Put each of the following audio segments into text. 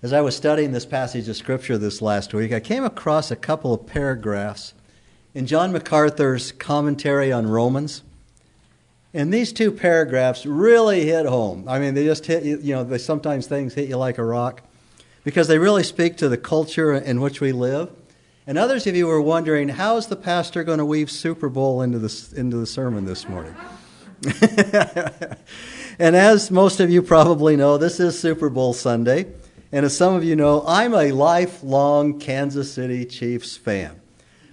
As I was studying this passage of Scripture this last week, I came across a couple of paragraphs in John MacArthur's commentary on Romans. And these two paragraphs really hit home. I mean, they just hit you, you know, they, sometimes things hit you like a rock because they really speak to the culture in which we live. And others of you were wondering, how is the pastor going to weave Super Bowl into the, into the sermon this morning? and as most of you probably know, this is Super Bowl Sunday. And as some of you know, I'm a lifelong Kansas City Chiefs fan.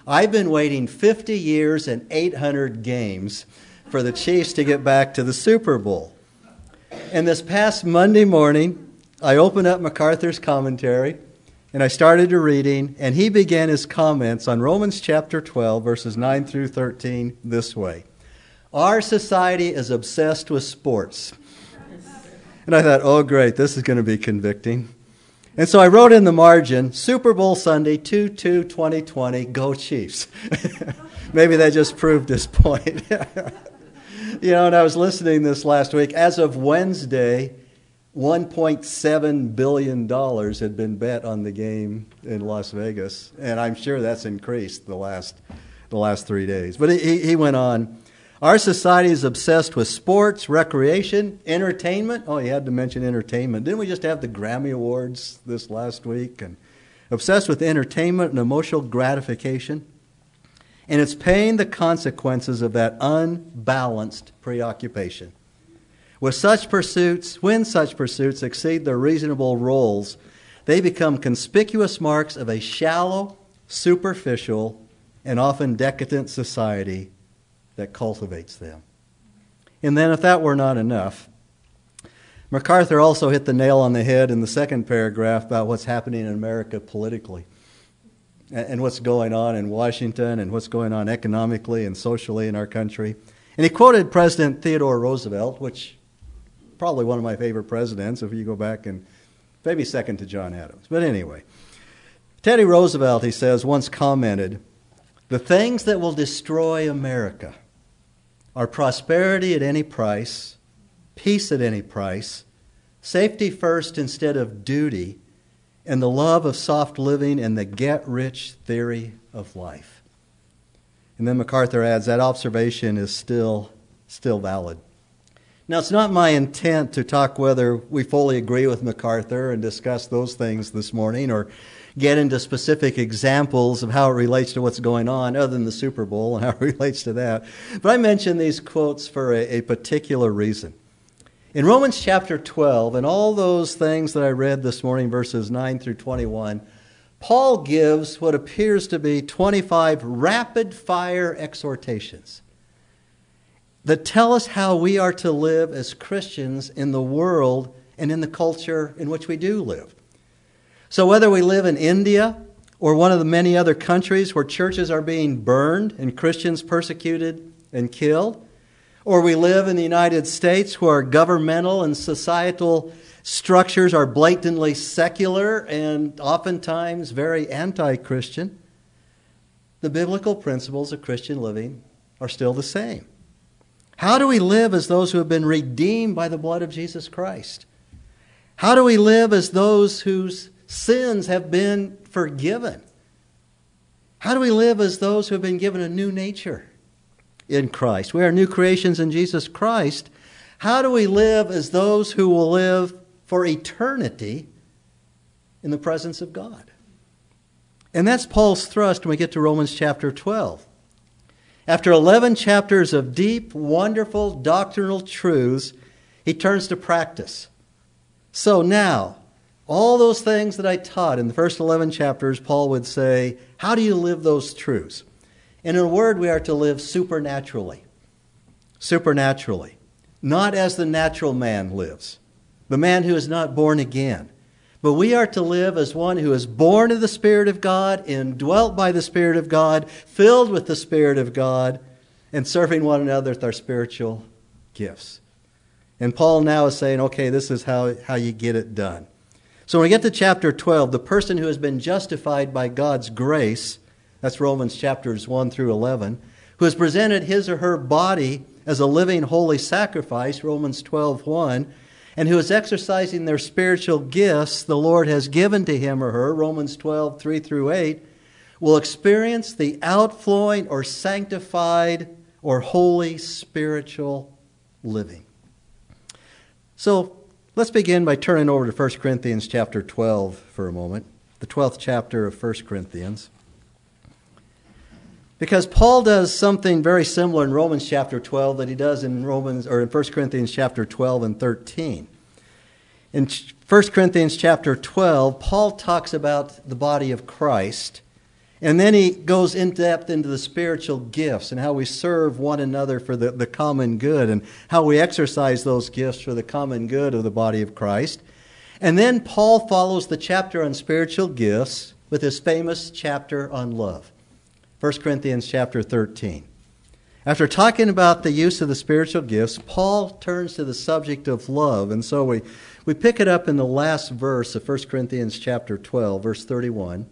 I've been waiting 50 years and 800 games for the Chiefs to get back to the Super Bowl. And this past Monday morning, I opened up MacArthur's commentary and I started to reading, and he began his comments on Romans chapter 12, verses 9 through 13, this way Our society is obsessed with sports. And I thought, oh, great, this is going to be convicting. And so I wrote in the margin Super Bowl Sunday 2 2 2020, go Chiefs. Maybe that just proved this point. you know, and I was listening this last week. As of Wednesday, $1.7 billion had been bet on the game in Las Vegas. And I'm sure that's increased the last, the last three days. But he, he went on. Our society is obsessed with sports, recreation, entertainment. Oh, you had to mention entertainment. Didn't we just have the Grammy Awards this last week? And obsessed with entertainment and emotional gratification. And it's paying the consequences of that unbalanced preoccupation. With such pursuits, when such pursuits exceed their reasonable roles, they become conspicuous marks of a shallow, superficial, and often decadent society that cultivates them. And then, if that were not enough, MacArthur also hit the nail on the head in the second paragraph about what's happening in America politically and what's going on in Washington and what's going on economically and socially in our country. And he quoted President Theodore Roosevelt, which probably one of my favorite presidents if you go back and maybe second to John Adams. But anyway, Teddy Roosevelt, he says, once commented, the things that will destroy America are prosperity at any price, peace at any price, safety first instead of duty, and the love of soft living and the get rich theory of life. And then MacArthur adds that observation is still still valid. Now, it's not my intent to talk whether we fully agree with MacArthur and discuss those things this morning or get into specific examples of how it relates to what's going on, other than the Super Bowl and how it relates to that. But I mention these quotes for a, a particular reason. In Romans chapter 12, and all those things that I read this morning, verses 9 through 21, Paul gives what appears to be 25 rapid fire exhortations that tell us how we are to live as Christians in the world and in the culture in which we do live. So, whether we live in India or one of the many other countries where churches are being burned and Christians persecuted and killed, or we live in the United States where governmental and societal structures are blatantly secular and oftentimes very anti Christian, the biblical principles of Christian living are still the same. How do we live as those who have been redeemed by the blood of Jesus Christ? How do we live as those whose sins have been forgiven? How do we live as those who have been given a new nature in Christ? We are new creations in Jesus Christ. How do we live as those who will live for eternity in the presence of God? And that's Paul's thrust when we get to Romans chapter 12. After 11 chapters of deep, wonderful doctrinal truths, he turns to practice. So now, all those things that I taught in the first 11 chapters, Paul would say, How do you live those truths? And in a word, we are to live supernaturally. Supernaturally. Not as the natural man lives, the man who is not born again. But we are to live as one who is born of the Spirit of God, indwelt by the Spirit of God, filled with the Spirit of God, and serving one another with our spiritual gifts. And Paul now is saying, okay, this is how, how you get it done. So when we get to chapter 12, the person who has been justified by God's grace, that's Romans chapters 1 through 11, who has presented his or her body as a living holy sacrifice, Romans 12 1, and who is exercising their spiritual gifts the Lord has given to him or her, Romans 12, 3 through 8, will experience the outflowing or sanctified or holy spiritual living. So let's begin by turning over to 1 Corinthians chapter 12 for a moment, the 12th chapter of 1 Corinthians. Because Paul does something very similar in Romans chapter 12 that he does in Romans or in 1 Corinthians chapter 12 and 13. In 1 Corinthians chapter 12, Paul talks about the body of Christ, and then he goes in depth into the spiritual gifts and how we serve one another for the, the common good and how we exercise those gifts for the common good of the body of Christ. And then Paul follows the chapter on spiritual gifts with his famous chapter on love. 1 Corinthians chapter 13. After talking about the use of the spiritual gifts, Paul turns to the subject of love. And so we, we pick it up in the last verse of 1 Corinthians chapter 12, verse 31.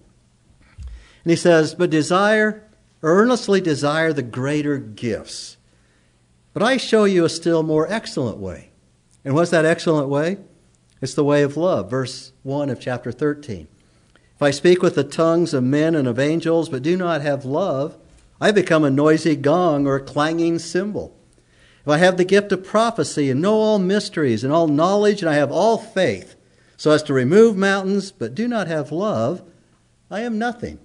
And he says, But desire, earnestly desire the greater gifts. But I show you a still more excellent way. And what's that excellent way? It's the way of love, verse 1 of chapter 13. If I speak with the tongues of men and of angels, but do not have love, I become a noisy gong or a clanging cymbal. If I have the gift of prophecy and know all mysteries and all knowledge, and I have all faith, so as to remove mountains, but do not have love, I am nothing.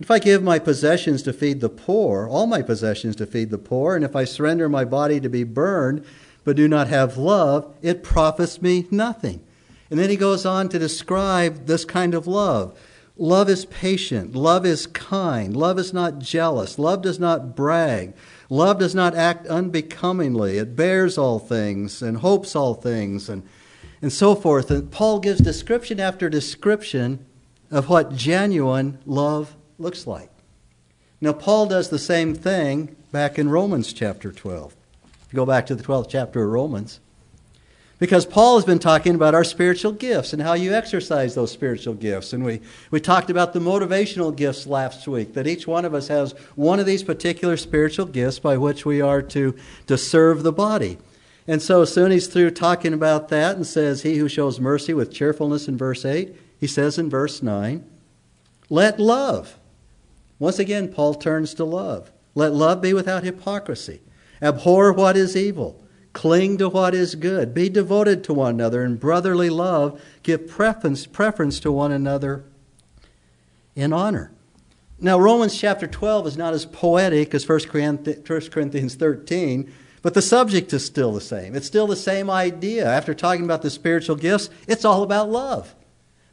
If I give my possessions to feed the poor, all my possessions to feed the poor, and if I surrender my body to be burned, but do not have love, it profits me nothing. And then he goes on to describe this kind of love. Love is patient. Love is kind. Love is not jealous. Love does not brag. Love does not act unbecomingly. It bears all things and hopes all things and, and so forth. And Paul gives description after description of what genuine love looks like. Now, Paul does the same thing back in Romans chapter 12. If you go back to the 12th chapter of Romans, because Paul has been talking about our spiritual gifts and how you exercise those spiritual gifts. And we, we talked about the motivational gifts last week, that each one of us has one of these particular spiritual gifts by which we are to, to serve the body. And so as soon he's through talking about that and says, He who shows mercy with cheerfulness in verse 8, he says in verse 9, Let love. Once again, Paul turns to love. Let love be without hypocrisy. Abhor what is evil. Cling to what is good. Be devoted to one another in brotherly love. Give preference, preference to one another in honor. Now, Romans chapter 12 is not as poetic as 1 Corinthians 13, but the subject is still the same. It's still the same idea. After talking about the spiritual gifts, it's all about love.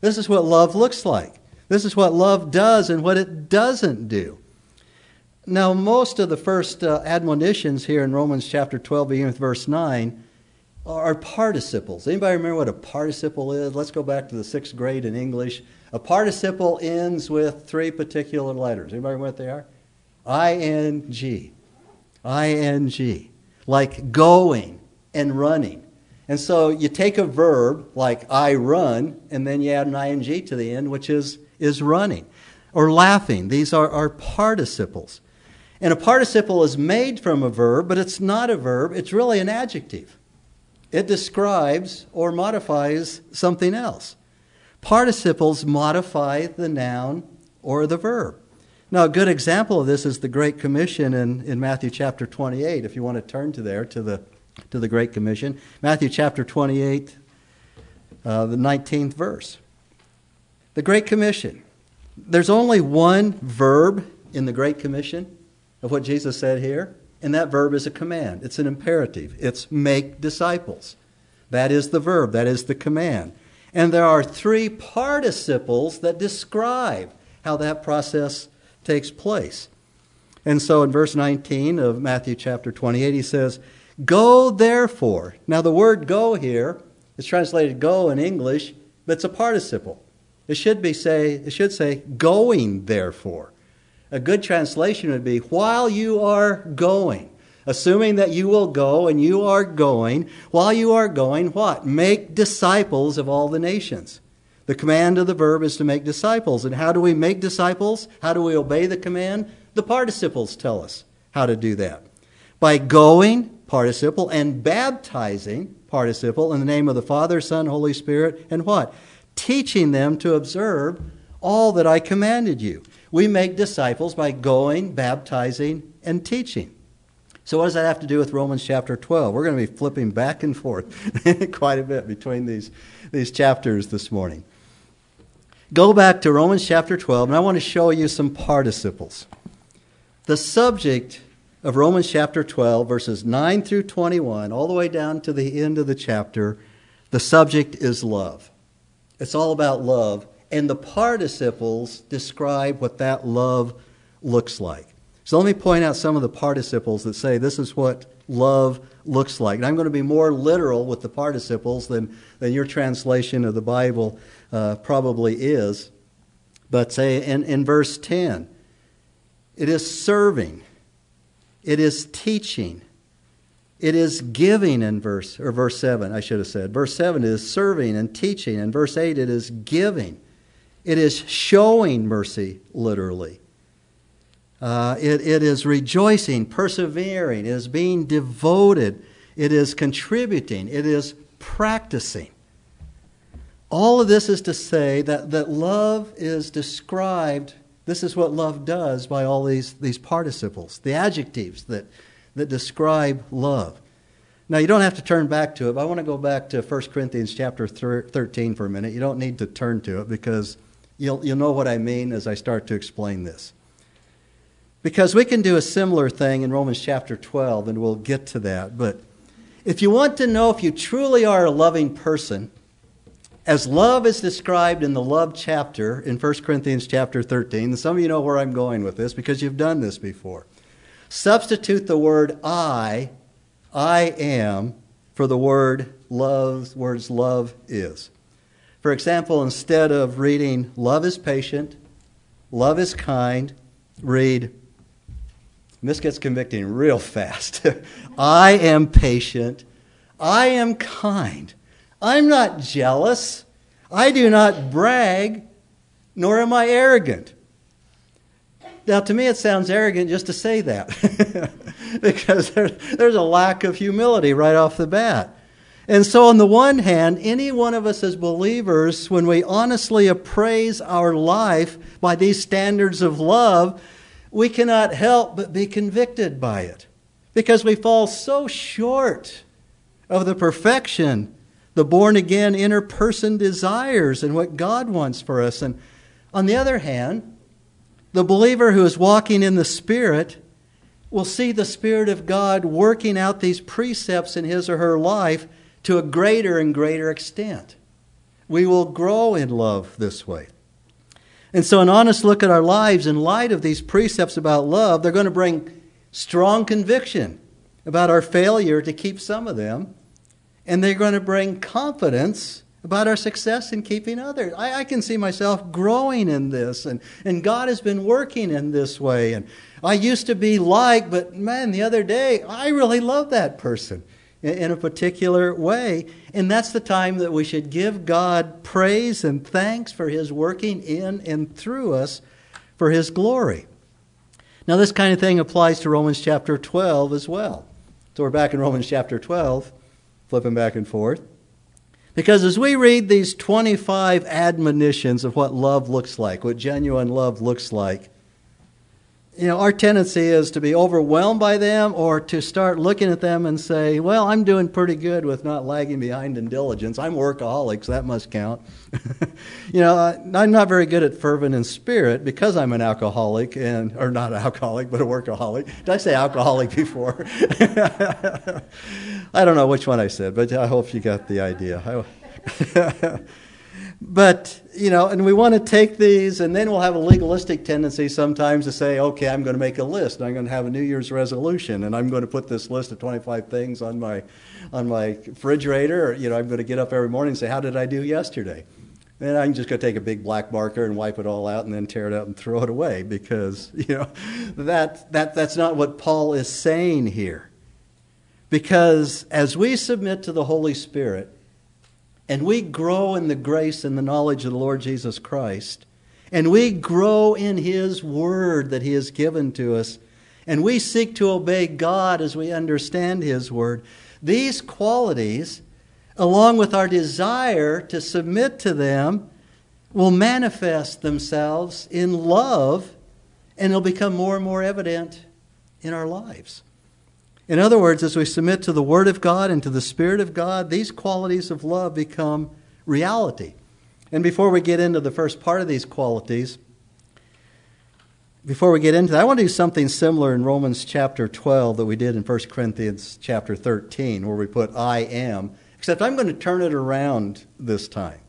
This is what love looks like. This is what love does and what it doesn't do. Now, most of the first uh, admonitions here in Romans chapter 12, beginning with verse 9, are participles. Anybody remember what a participle is? Let's go back to the sixth grade in English. A participle ends with three particular letters. Anybody remember what they are? I-N-G. I-N-G. Like going and running. And so you take a verb like I run, and then you add an ing to the end, which is, is running. Or laughing. These are, are participles. And a participle is made from a verb, but it's not a verb, it's really an adjective. It describes or modifies something else. Participles modify the noun or the verb. Now, a good example of this is the Great Commission in, in Matthew chapter 28, if you want to turn to there, to the, to the Great Commission. Matthew chapter 28, uh, the 19th verse. The Great Commission. There's only one verb in the Great Commission, of what Jesus said here. And that verb is a command, it's an imperative. It's make disciples. That is the verb, that is the command. And there are three participles that describe how that process takes place. And so in verse 19 of Matthew chapter 28, he says, Go therefore. Now the word go here is translated go in English, but it's a participle. It should be say it should say going therefore. A good translation would be, while you are going. Assuming that you will go and you are going, while you are going, what? Make disciples of all the nations. The command of the verb is to make disciples. And how do we make disciples? How do we obey the command? The participles tell us how to do that. By going, participle, and baptizing, participle, in the name of the Father, Son, Holy Spirit, and what? Teaching them to observe all that I commanded you. We make disciples by going, baptizing, and teaching. So, what does that have to do with Romans chapter 12? We're going to be flipping back and forth quite a bit between these, these chapters this morning. Go back to Romans chapter 12, and I want to show you some participles. The subject of Romans chapter 12, verses 9 through 21, all the way down to the end of the chapter, the subject is love. It's all about love, and the participles describe what that love looks like. So let me point out some of the participles that say this is what love looks like. And I'm going to be more literal with the participles than, than your translation of the Bible uh, probably is. But say in, in verse 10, it is serving, it is teaching, it is giving in verse or verse 7, I should have said. Verse 7 is serving and teaching. In verse 8, it is giving. It is showing mercy, literally. Uh, it, it is rejoicing, persevering, it is being devoted, it is contributing, it is practicing. All of this is to say that, that love is described, this is what love does by all these, these participles, the adjectives that, that describe love. Now, you don't have to turn back to it, but I want to go back to 1 Corinthians chapter 13 for a minute. You don't need to turn to it because you'll, you'll know what I mean as I start to explain this. Because we can do a similar thing in Romans chapter 12, and we'll get to that. But if you want to know if you truly are a loving person, as love is described in the love chapter in 1 Corinthians chapter 13, and some of you know where I'm going with this because you've done this before. Substitute the word I, I am, for the word love, words love is. For example, instead of reading love is patient, love is kind, read this gets convicting real fast. I am patient. I am kind. I'm not jealous. I do not brag, nor am I arrogant. Now, to me, it sounds arrogant just to say that because there, there's a lack of humility right off the bat. And so, on the one hand, any one of us as believers, when we honestly appraise our life by these standards of love, we cannot help but be convicted by it because we fall so short of the perfection the born again inner person desires and what God wants for us. And on the other hand, the believer who is walking in the Spirit will see the Spirit of God working out these precepts in his or her life to a greater and greater extent. We will grow in love this way. And so, an honest look at our lives in light of these precepts about love, they're going to bring strong conviction about our failure to keep some of them. And they're going to bring confidence about our success in keeping others. I, I, can see myself growing in this, and, and God has been working in this way. And I used to be like, but man, the other day, I really love that person in a particular way. And that's the time that we should give God praise and thanks for His working in and through us for His glory. Now, this kind of thing applies to Romans chapter 12 as well. So we're back in Romans chapter 12, flipping back and forth. Because as we read these 25 admonitions of what love looks like, what genuine love looks like, you know, our tendency is to be overwhelmed by them or to start looking at them and say, well, I'm doing pretty good with not lagging behind in diligence. I'm workaholic, so that must count. you know, I'm not very good at fervent in spirit because I'm an alcoholic and, or not alcoholic, but a workaholic. Did I say alcoholic before? I don't know which one I said, but I hope you got the idea. But, you know, and we want to take these, and then we'll have a legalistic tendency sometimes to say, okay, I'm going to make a list. I'm going to have a New Year's resolution, and I'm going to put this list of 25 things on my, on my refrigerator. Or, you know, I'm going to get up every morning and say, how did I do yesterday? Then I'm just going to take a big black marker and wipe it all out and then tear it up and throw it away because, you know, that, that, that's not what Paul is saying here. Because as we submit to the Holy Spirit, and we grow in the grace and the knowledge of the Lord Jesus Christ, and we grow in His Word that He has given to us, and we seek to obey God as we understand His Word, these qualities, along with our desire to submit to them, will manifest themselves in love and it'll become more and more evident in our lives. In other words, as we submit to the Word of God and to the Spirit of God, these qualities of love become reality. And before we get into the first part of these qualities, before we get into that, I want to do something similar in Romans chapter 12 that we did in 1 Corinthians chapter 13, where we put I am, except I'm going to turn it around this time.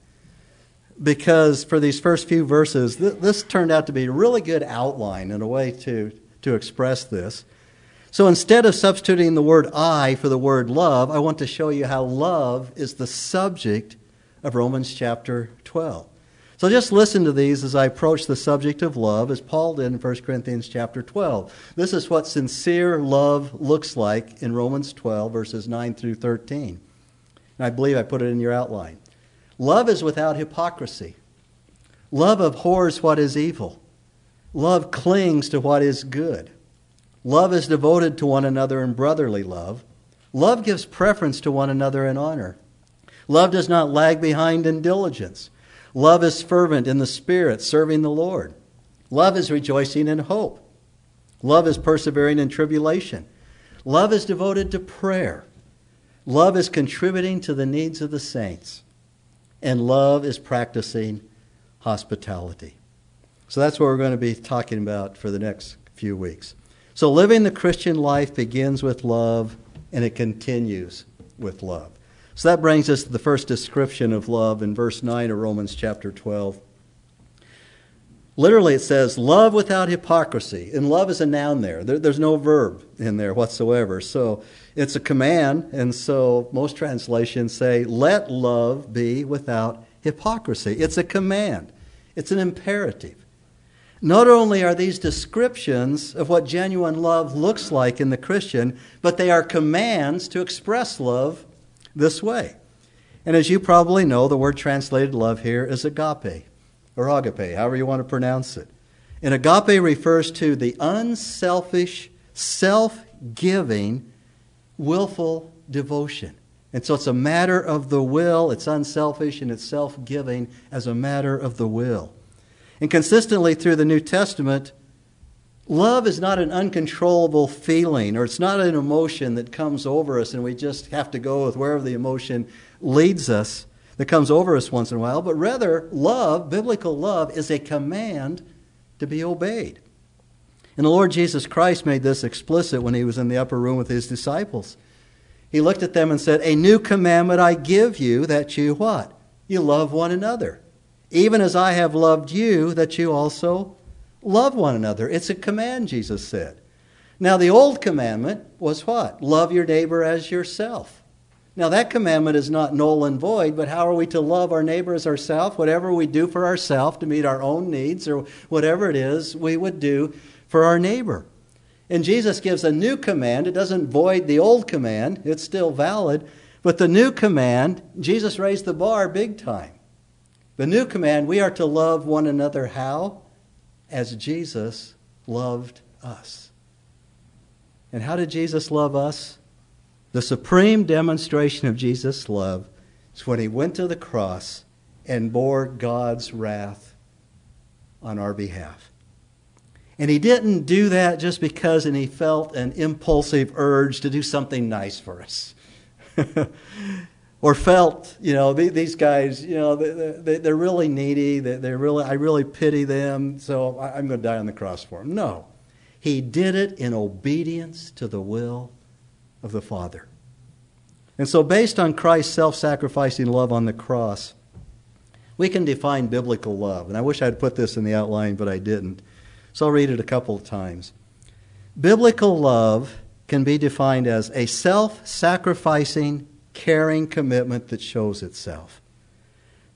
Because for these first few verses, th- this turned out to be a really good outline and a way to, to express this. So instead of substituting the word I for the word love, I want to show you how love is the subject of Romans chapter 12. So just listen to these as I approach the subject of love, as Paul did in 1 Corinthians chapter 12. This is what sincere love looks like in Romans 12, verses 9 through 13. And I believe I put it in your outline. Love is without hypocrisy. Love abhors what is evil. Love clings to what is good. Love is devoted to one another in brotherly love. Love gives preference to one another in honor. Love does not lag behind in diligence. Love is fervent in the Spirit, serving the Lord. Love is rejoicing in hope. Love is persevering in tribulation. Love is devoted to prayer. Love is contributing to the needs of the saints. And love is practicing hospitality. So that's what we're going to be talking about for the next few weeks. So, living the Christian life begins with love and it continues with love. So, that brings us to the first description of love in verse 9 of Romans chapter 12. Literally, it says, love without hypocrisy. And love is a noun there. there. There's no verb in there whatsoever. So, it's a command. And so, most translations say, let love be without hypocrisy. It's a command, it's an imperative. Not only are these descriptions of what genuine love looks like in the Christian, but they are commands to express love this way. And as you probably know, the word translated love here is agape, or agape, however you want to pronounce it. And agape refers to the unselfish, self giving, willful devotion. And so it's a matter of the will, it's unselfish, and it's self giving as a matter of the will. And consistently through the New Testament, love is not an uncontrollable feeling or it's not an emotion that comes over us and we just have to go with wherever the emotion leads us that comes over us once in a while, but rather, love, biblical love, is a command to be obeyed. And the Lord Jesus Christ made this explicit when he was in the upper room with his disciples. He looked at them and said, A new commandment I give you that you what? You love one another even as I have loved you, that you also love one another. It's a command, Jesus said. Now, the old commandment was what? Love your neighbor as yourself. Now, that commandment is not null and void, but how are we to love our neighbor as ourselves? Whatever we do for ourselves to meet our own needs or whatever it is we would do for our neighbor. And Jesus gives a new command. It doesn't void the old command, it's still valid. But the new command, Jesus raised the bar big time. The new command, we are to love one another how? As Jesus loved us. And how did Jesus love us? The supreme demonstration of Jesus' love is when he went to the cross and bore God's wrath on our behalf. And he didn't do that just because and he felt an impulsive urge to do something nice for us. or felt, you know, these guys, you know, they, they're really needy. They're really, I really pity them, so I'm going to die on the cross for them. No. He did it in obedience to the will of the Father. And so, based on Christ's self sacrificing love on the cross, we can define biblical love. And I wish I'd put this in the outline, but I didn't. So I'll read it a couple of times. Biblical love can be defined as a self sacrificing, caring commitment that shows itself.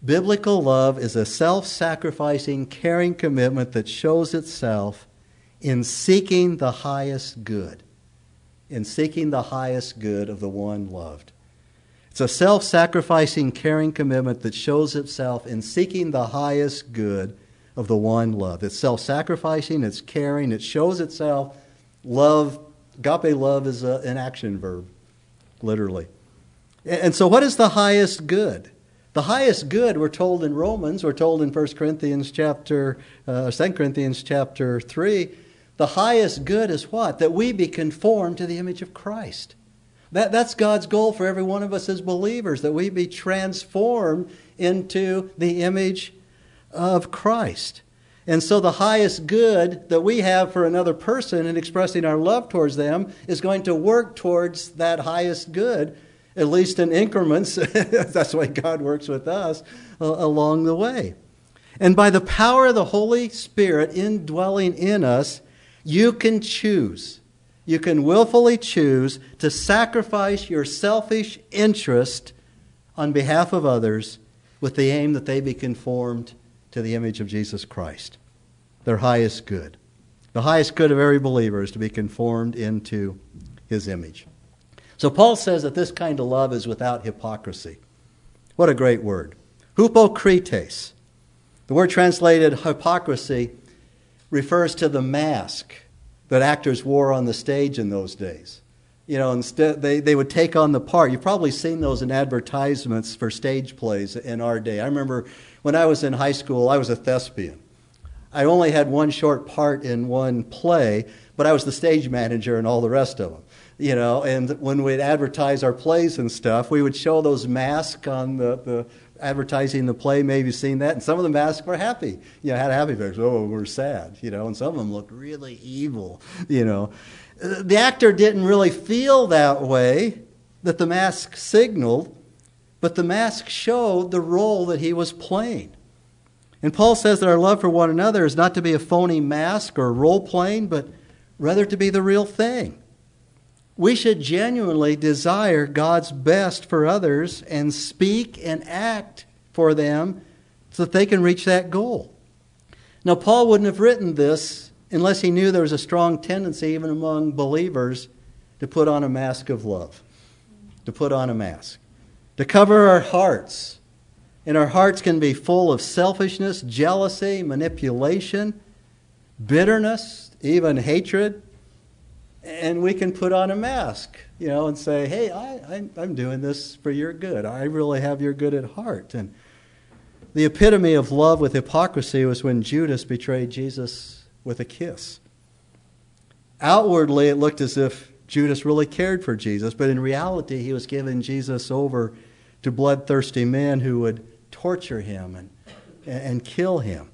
Biblical love is a self sacrificing, caring commitment that shows itself in seeking the highest good, in seeking the highest good of the one loved. It's a self sacrificing, caring commitment that shows itself in seeking the highest good of the one loved. It's self sacrificing, it's caring, it shows itself Love, agape love is a, an action verb, literally. And so, what is the highest good? The highest good, we're told in Romans, we're told in 1 Corinthians chapter, uh, 2 Corinthians chapter 3, the highest good is what? That we be conformed to the image of Christ. That, that's God's goal for every one of us as believers, that we be transformed into the image of Christ. And so, the highest good that we have for another person in expressing our love towards them is going to work towards that highest good at least in increments. That's way God works with us uh, along the way. And by the power of the Holy Spirit indwelling in us, you can choose. You can willfully choose to sacrifice your selfish interest on behalf of others with the aim that they be conformed to the image of Jesus Christ, their highest good. The highest good of every believer is to be conformed into his image. So Paul says that this kind of love is without hypocrisy. What a great word. Hypocrites. The word translated hypocrisy refers to the mask that actors wore on the stage in those days. You know, instead they, they would take on the part. You've probably seen those in advertisements for stage plays in our day. I remember when I was in high school, I was a thespian. I only had one short part in one play, but I was the stage manager and all the rest of them you know, and when we'd advertise our plays and stuff, we would show those masks on the, the advertising the play. Maybe seen that, and some of the masks were happy, you know, had a happy face. Oh, we're sad, you know, and some of them looked really evil, you know. The actor didn't really feel that way that the mask signaled, but the mask showed the role that he was playing. And Paul says that our love for one another is not to be a phony mask or role playing, but rather to be the real thing we should genuinely desire God's best for others and speak and act for them so that they can reach that goal. Now, Paul wouldn't have written this unless he knew there was a strong tendency, even among believers, to put on a mask of love, to put on a mask, to cover our hearts. And our hearts can be full of selfishness, jealousy, manipulation, bitterness, even hatred and we can put on a mask, you know, and say, "Hey, I, am doing this for your good. I really have your good at heart." And the epitome of love with hypocrisy was when Judas betrayed Jesus with a kiss. Outwardly, it looked as if Judas really cared for Jesus, but in reality, he was giving Jesus over to bloodthirsty men who would torture him and, and kill him.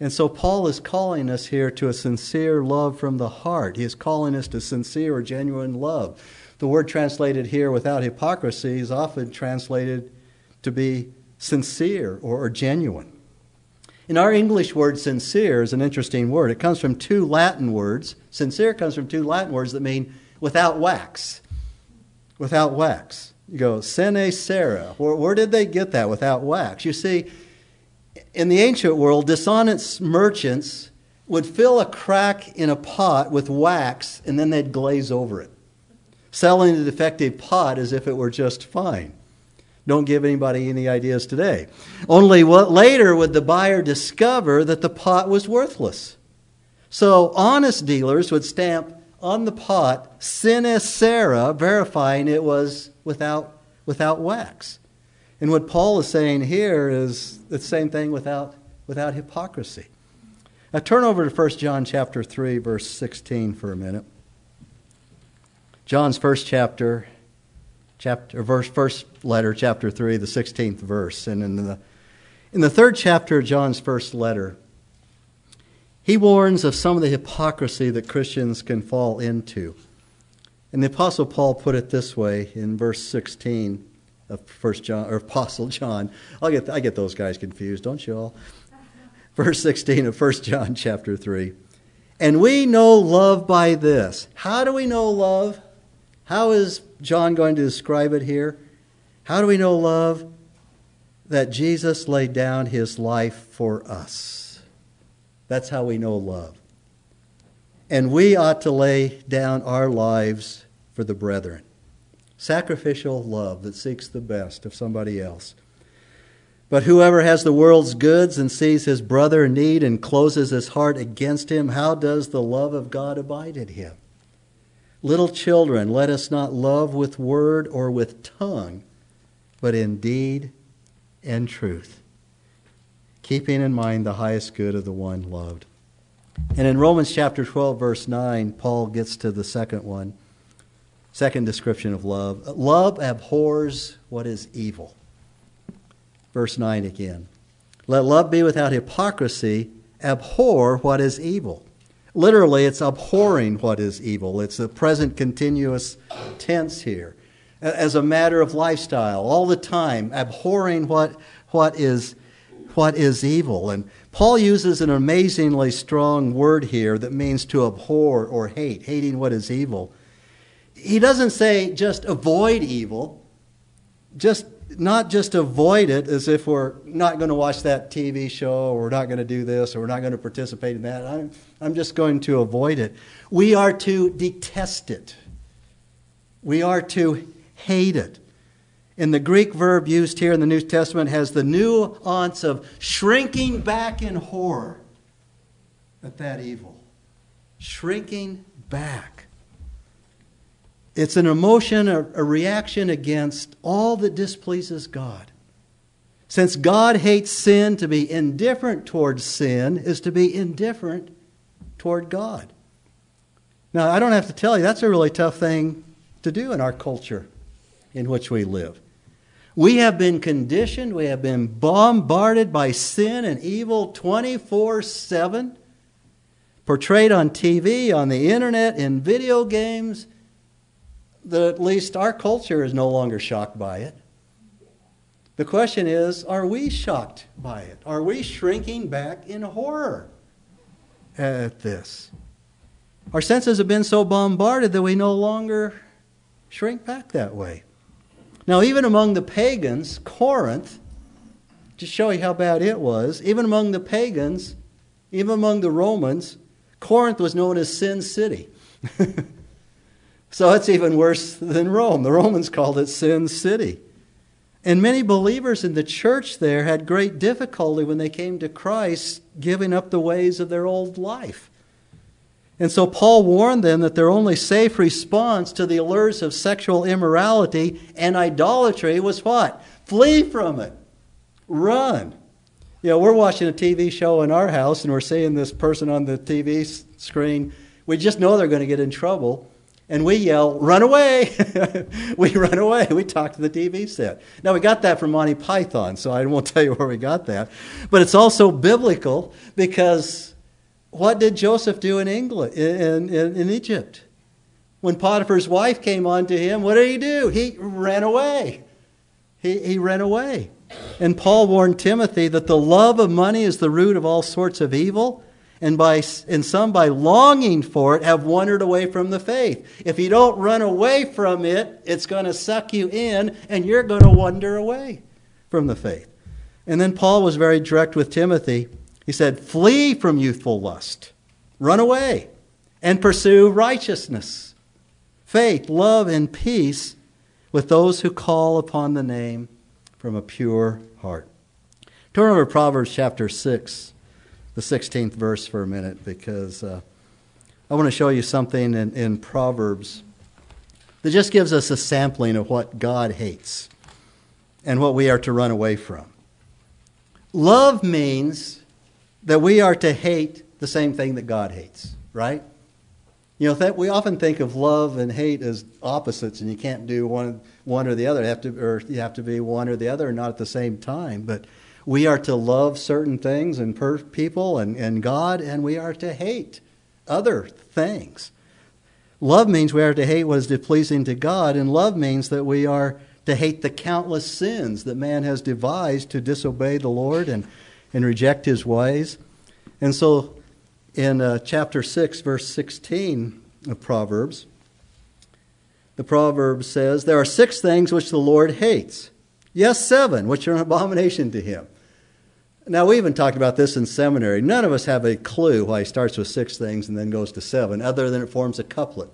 And so Paul is calling us here to a sincere love from the heart. He is calling us to sincere or genuine love. The word translated here without hypocrisy is often translated to be sincere or, or genuine. In our English word sincere is an interesting word. It comes from two Latin words. Sincere comes from two Latin words that mean without wax. Without wax. You go, sine cera. Where, where did they get that without wax? You see, in the ancient world, dishonest merchants would fill a crack in a pot with wax and then they'd glaze over it, selling the defective pot as if it were just fine. Don't give anybody any ideas today. Only later would the buyer discover that the pot was worthless. So honest dealers would stamp on the pot sine verifying it was without, without wax. And what Paul is saying here is the same thing without, without hypocrisy. Now turn over to 1 John chapter 3, verse 16 for a minute. John's first chapter, chapter verse, first letter, chapter 3, the 16th verse. And in the, in the third chapter of John's first letter, he warns of some of the hypocrisy that Christians can fall into. And the Apostle Paul put it this way in verse 16 of First John or Apostle John. I get I get those guys confused, don't you all? Verse 16 of First John chapter 3. And we know love by this. How do we know love? How is John going to describe it here? How do we know love? That Jesus laid down his life for us. That's how we know love. And we ought to lay down our lives for the brethren sacrificial love that seeks the best of somebody else. But whoever has the world's goods and sees his brother in need and closes his heart against him, how does the love of God abide in him? Little children, let us not love with word or with tongue, but in deed and truth, keeping in mind the highest good of the one loved. And in Romans chapter 12, verse 9, Paul gets to the second one, second description of love. Love abhors what is evil. Verse 9 again. Let love be without hypocrisy, abhor what is evil. Literally, it's abhorring what is evil. It's a present continuous tense here. As a matter of lifestyle, all the time, abhorring what, what, is, what is evil. And Paul uses an amazingly strong word here that means to abhor or hate, hating what is evil. He doesn't say just avoid evil, just not just avoid it as if we're not going to watch that TV show or we're not going to do this or we're not going to participate in that. I'm, I'm just going to avoid it. We are to detest it, we are to hate it. And the Greek verb used here in the New Testament has the nuance of shrinking back in horror at that evil. Shrinking back. It's an emotion, a, a reaction against all that displeases God. Since God hates sin, to be indifferent towards sin is to be indifferent toward God. Now, I don't have to tell you, that's a really tough thing to do in our culture in which we live. We have been conditioned, we have been bombarded by sin and evil 24 7, portrayed on TV, on the internet, in video games that at least our culture is no longer shocked by it. The question is are we shocked by it? Are we shrinking back in horror at this? Our senses have been so bombarded that we no longer shrink back that way. Now, even among the pagans, Corinth, to show you how bad it was, even among the pagans, even among the Romans, Corinth was known as Sin City. So it's even worse than Rome. The Romans called it Sin City. And many believers in the church there had great difficulty when they came to Christ giving up the ways of their old life. And so Paul warned them that their only safe response to the allures of sexual immorality and idolatry was what? Flee from it. Run. You know, we're watching a TV show in our house and we're seeing this person on the TV screen. We just know they're going to get in trouble and we yell, run away. we run away. We talk to the TV set. Now, we got that from Monty Python, so I won't tell you where we got that. But it's also biblical because what did Joseph do in England, in, in, in Egypt? When Potiphar's wife came on to him, what did he do? He ran away. He, he ran away. And Paul warned Timothy that the love of money is the root of all sorts of evil and by and some by longing for it have wandered away from the faith. If you don't run away from it, it's going to suck you in and you're going to wander away from the faith. And then Paul was very direct with Timothy. He said, "Flee from youthful lust. Run away and pursue righteousness, faith, love and peace with those who call upon the name from a pure heart." Turn over Proverbs chapter 6 the 16th verse for a minute because uh, I want to show you something in, in Proverbs that just gives us a sampling of what God hates and what we are to run away from. Love means that we are to hate the same thing that God hates, right? You know, we often think of love and hate as opposites, and you can't do one, one or the other. You have to, or you have to be one or the other, not at the same time. But we are to love certain things and per- people and, and God, and we are to hate other things. Love means we are to hate what is displeasing to God, and love means that we are to hate the countless sins that man has devised to disobey the Lord and, and reject his ways. And so in uh, chapter 6, verse 16 of Proverbs, the proverb says, There are six things which the Lord hates. Yes, seven, which are an abomination to him. Now, we even talked about this in seminary. None of us have a clue why he starts with six things and then goes to seven, other than it forms a couplet.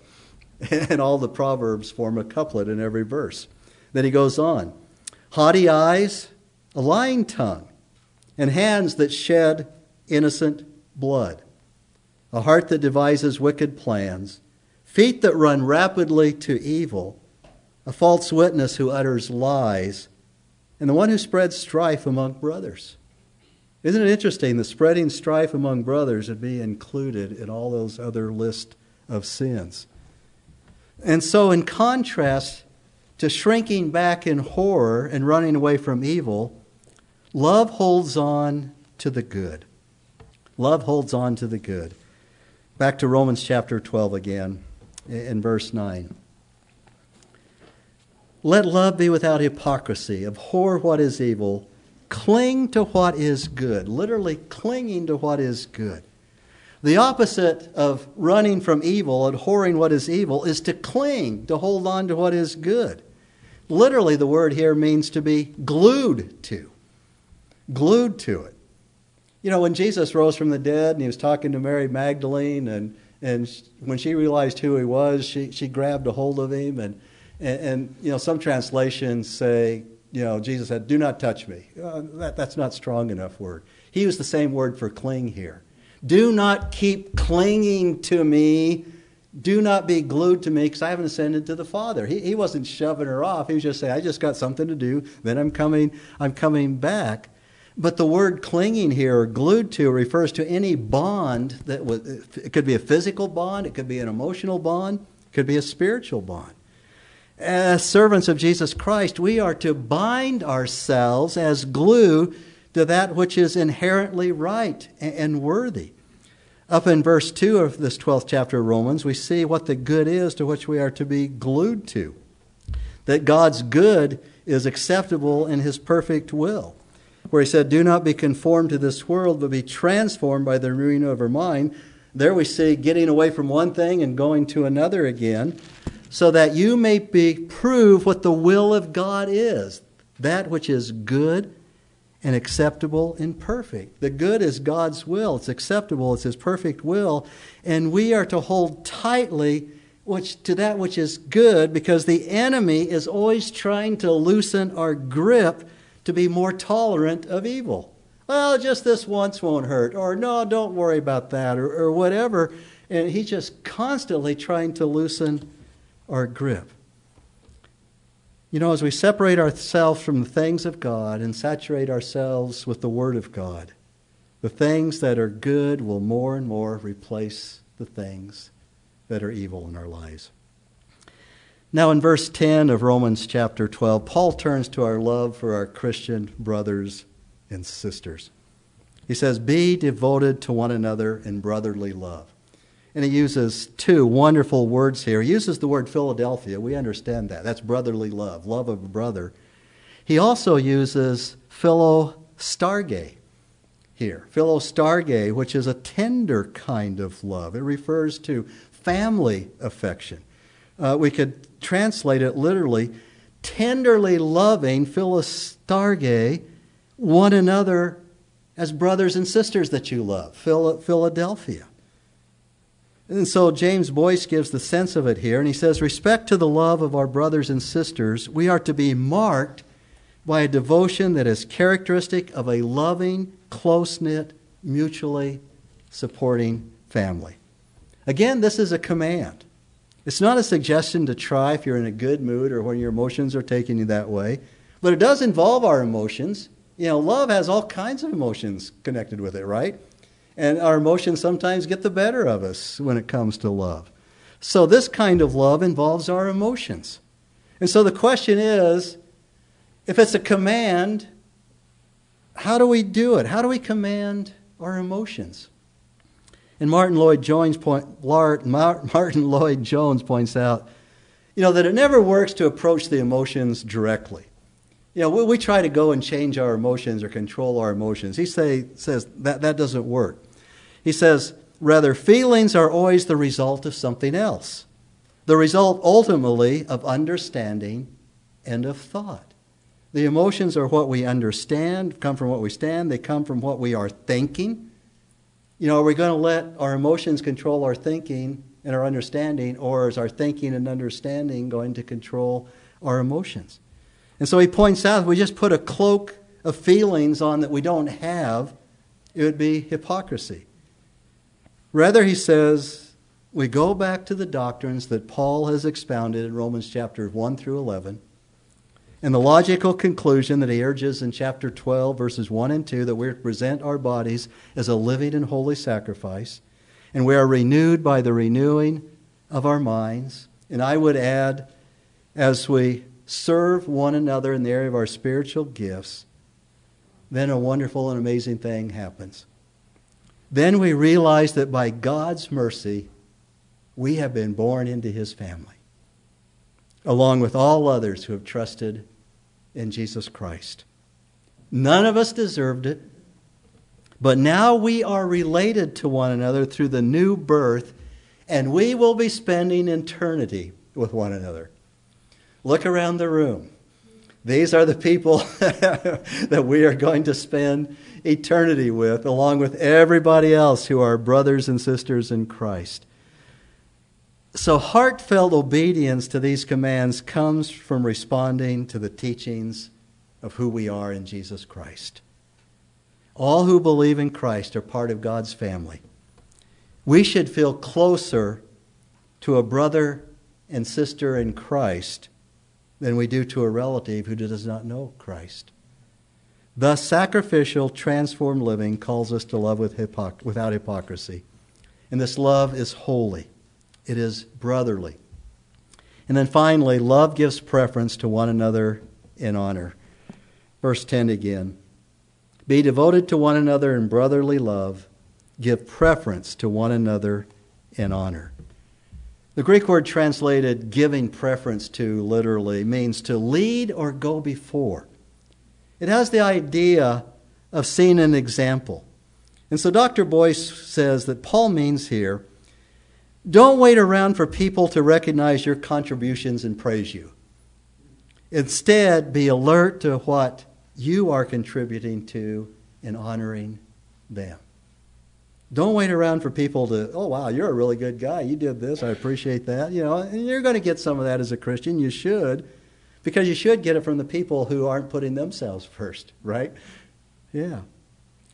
And all the Proverbs form a couplet in every verse. Then he goes on haughty eyes, a lying tongue, and hands that shed innocent blood, a heart that devises wicked plans, feet that run rapidly to evil, a false witness who utters lies, and the one who spreads strife among brothers. Isn't it interesting? The spreading strife among brothers would be included in all those other lists of sins. And so, in contrast to shrinking back in horror and running away from evil, love holds on to the good. Love holds on to the good. Back to Romans chapter 12 again, in verse 9. Let love be without hypocrisy. Abhor what is evil Cling to what is good, literally clinging to what is good. The opposite of running from evil, abhorring what is evil, is to cling, to hold on to what is good. Literally, the word here means to be glued to. Glued to it. You know, when Jesus rose from the dead and he was talking to Mary Magdalene, and, and when she realized who he was, she, she grabbed a hold of him. And, and, and you know, some translations say you know, Jesus said, Do not touch me. Uh, that, that's not strong enough word. He used the same word for cling here. Do not keep clinging to me. Do not be glued to me because I haven't ascended to the Father. He, he wasn't shoving her off. He was just saying, I just got something to do. Then I'm coming, I'm coming back. But the word clinging here, or glued to, refers to any bond that was, it could be a physical bond, it could be an emotional bond, it could be a spiritual bond as servants of Jesus Christ, we are to bind ourselves as glue to that which is inherently right and worthy. Up in verse 2 of this 12th chapter of Romans, we see what the good is to which we are to be glued to. That God's good is acceptable in his perfect will. Where he said, Do not be conformed to this world, but be transformed by the renewing of our mind. There we see getting away from one thing and going to another again so that you may be prove what the will of God is, that which is good and acceptable and perfect. The good is God's will, it's acceptable, it's his perfect will, and we are to hold tightly which to that which is good because the enemy is always trying to loosen our grip to be more tolerant of evil. Well, just this once won't hurt, or no, don't worry about that, or, or whatever. And he's just constantly trying to loosen our grip. You know, as we separate ourselves from the things of God and saturate ourselves with the Word of God, the things that are good will more and more replace the things that are evil in our lives. Now, in verse 10 of Romans chapter 12, Paul turns to our love for our Christian brothers and sisters. He says, Be devoted to one another in brotherly love. And he uses two wonderful words here. He uses the word Philadelphia. We understand that. That's brotherly love, love of a brother. He also uses philostarge here. Philostarge, which is a tender kind of love. It refers to family affection. Uh, we could translate it literally tenderly loving philostarge one another as brothers and sisters that you love. Philadelphia. And so James Boice gives the sense of it here, and he says, Respect to the love of our brothers and sisters, we are to be marked by a devotion that is characteristic of a loving, close knit, mutually supporting family. Again, this is a command. It's not a suggestion to try if you're in a good mood or when your emotions are taking you that way, but it does involve our emotions. You know, love has all kinds of emotions connected with it, right? And our emotions sometimes get the better of us when it comes to love. So, this kind of love involves our emotions. And so the question is if it's a command, how do we do it? How do we command our emotions? And Martyn Lloyd-Jones point, Martyn Lloyd-Jones points out, you know, that it never works to approach the emotions directly. You know, we, we try to go and change our emotions or control our emotions. He say, says that that doesn't work. He says, rather, feelings are always the result of something else, the result ultimately of understanding and of thought. The emotions are what we understand, come from what we stand, they come from what we are thinking. You know, are we going to let our emotions control our thinking and our understanding, or is our thinking and understanding going to control our emotions? And so he points out if we just put a cloak of feelings on that we don't have, it would be hypocrisy. Rather, he says, we go back to the doctrines that Paul has expounded in Romans chapter 1 through 11. And the logical conclusion that he urges in chapter 12, verses 1 and 2, that we're present our bodies as a living and holy sacrifice, and we are renewed by the renewing of our minds. And I would add, as we serve one another in the area of our spiritual gifts, then a wonderful and amazing thing happens. Then we realize that by God's mercy, we have been born into his family, along with all others who have trusted in Jesus Christ. None of us deserved it, but now we are related to one another through the new birth, and we will be spending eternity with one another. Look around the room. These are the people that we are going to spend eternity with, along with everybody else who are brothers and sisters in Christ. So, heartfelt obedience to these commands comes from responding to the teachings of who we are in Jesus Christ. All who believe in Christ are part of God's family. We should feel closer to a brother and sister in Christ than we do to a relative who does not know Christ. Thus, sacrificial, transformed living calls us to love with hypoc- without hypocrisy. And this love is holy it is brotherly. And then finally, love gives preference to one another in honor. Verse 10 again. Be devoted to one another in brotherly love. Give preference to one another in honor. The Greek word translated giving preference to literally means to lead or go before. It has the idea of seeing an example. And so Dr. Boice says that Paul means here don't wait around for people to recognize your contributions and praise you. Instead, be alert to what you are contributing to in honoring them. Don't wait around for people to, oh, wow, you're a really good guy. You did this. I appreciate that. You know, and you're going to get some of that as a Christian. You should, because you should get it from the people who aren't putting themselves first, right? Yeah.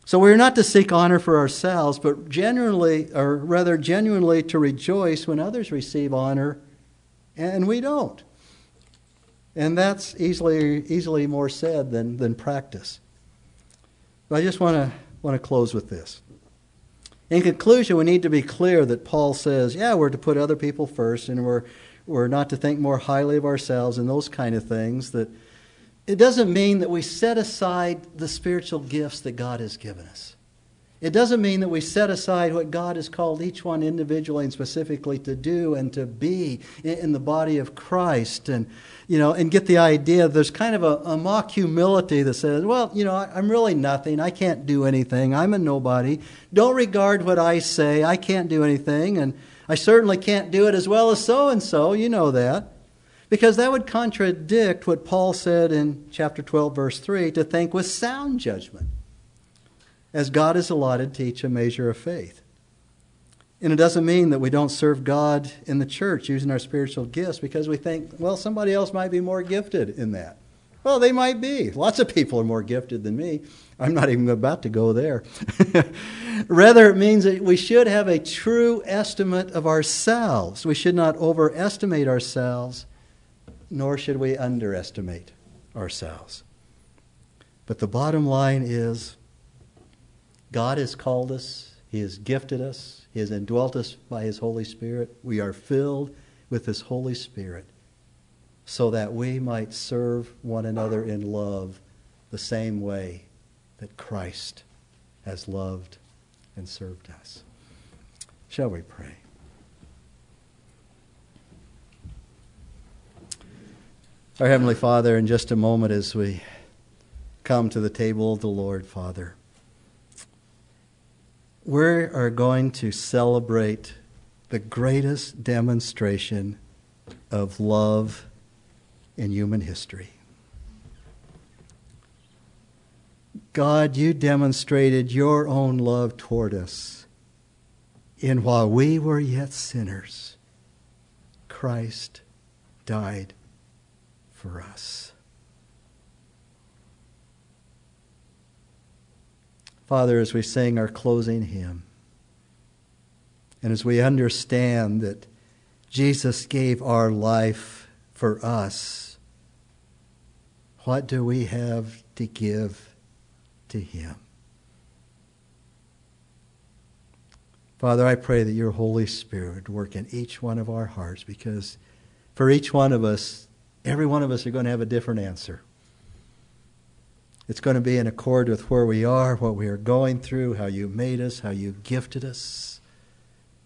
So we're not to seek honor for ourselves, but genuinely, or rather genuinely, to rejoice when others receive honor and we don't. And that's easily, easily more said than, than practice. But I just want to, want to close with this. In conclusion, we need to be clear that Paul says, yeah, we're to put other people first and we're, we're not to think more highly of ourselves and those kind of things that it doesn't mean that we set aside the spiritual gifts that God has given us. It doesn't mean that we set aside what God has called each one individually and specifically to do and to be in the body of Christ and you know and get the idea there's kind of a, a mock humility that says, well, you know, I'm really nothing. I can't do anything. I'm a nobody. Don't regard what I say. I can't do anything and I certainly can't do it as well as so and so. You know that because that would contradict what Paul said in chapter 12, verse 3 to think with sound judgment, as God has allotted to each a measure of faith. And it doesn't mean that we don't serve God in the church using our spiritual gifts because we think, well, somebody else might be more gifted in that. Well, they might be. Lots of people are more gifted than me. I'm not even about to go there. Rather, it means that we should have a true estimate of ourselves. We should not overestimate ourselves nor should we underestimate ourselves. But the bottom line is God has called us, He has gifted us, He has indwelt us by His Holy Spirit. We are filled with His Holy Spirit so that we might serve one another in love the same way that Christ has loved and served us. Shall we pray? Our Heavenly Father, in just a moment as we come to the table of the Lord, Father, we are going to celebrate the greatest demonstration of love in human history. God, you demonstrated your own love toward us. In while we were yet sinners, Christ died for us. Father, as we sing our closing hymn, And as we understand that Jesus gave our life for us, what do we have to give to Him? Father, I pray that your Holy Spirit work in each one of our hearts because for each one of us, every one of us are going to have a different answer. It's going to be in accord with where we are, what we are going through, how you made us, how you gifted us,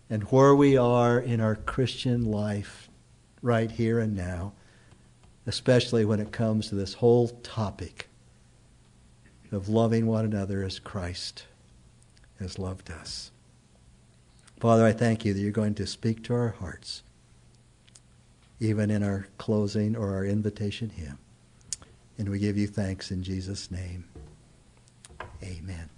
and where we are in our Christian life right here and now, especially when it comes to this whole topic of loving one another as Christ has loved us. Father, I thank you that you're going to speak to our hearts, even in our closing or our invitation hymn. And we give you thanks in Jesus' name. Amen.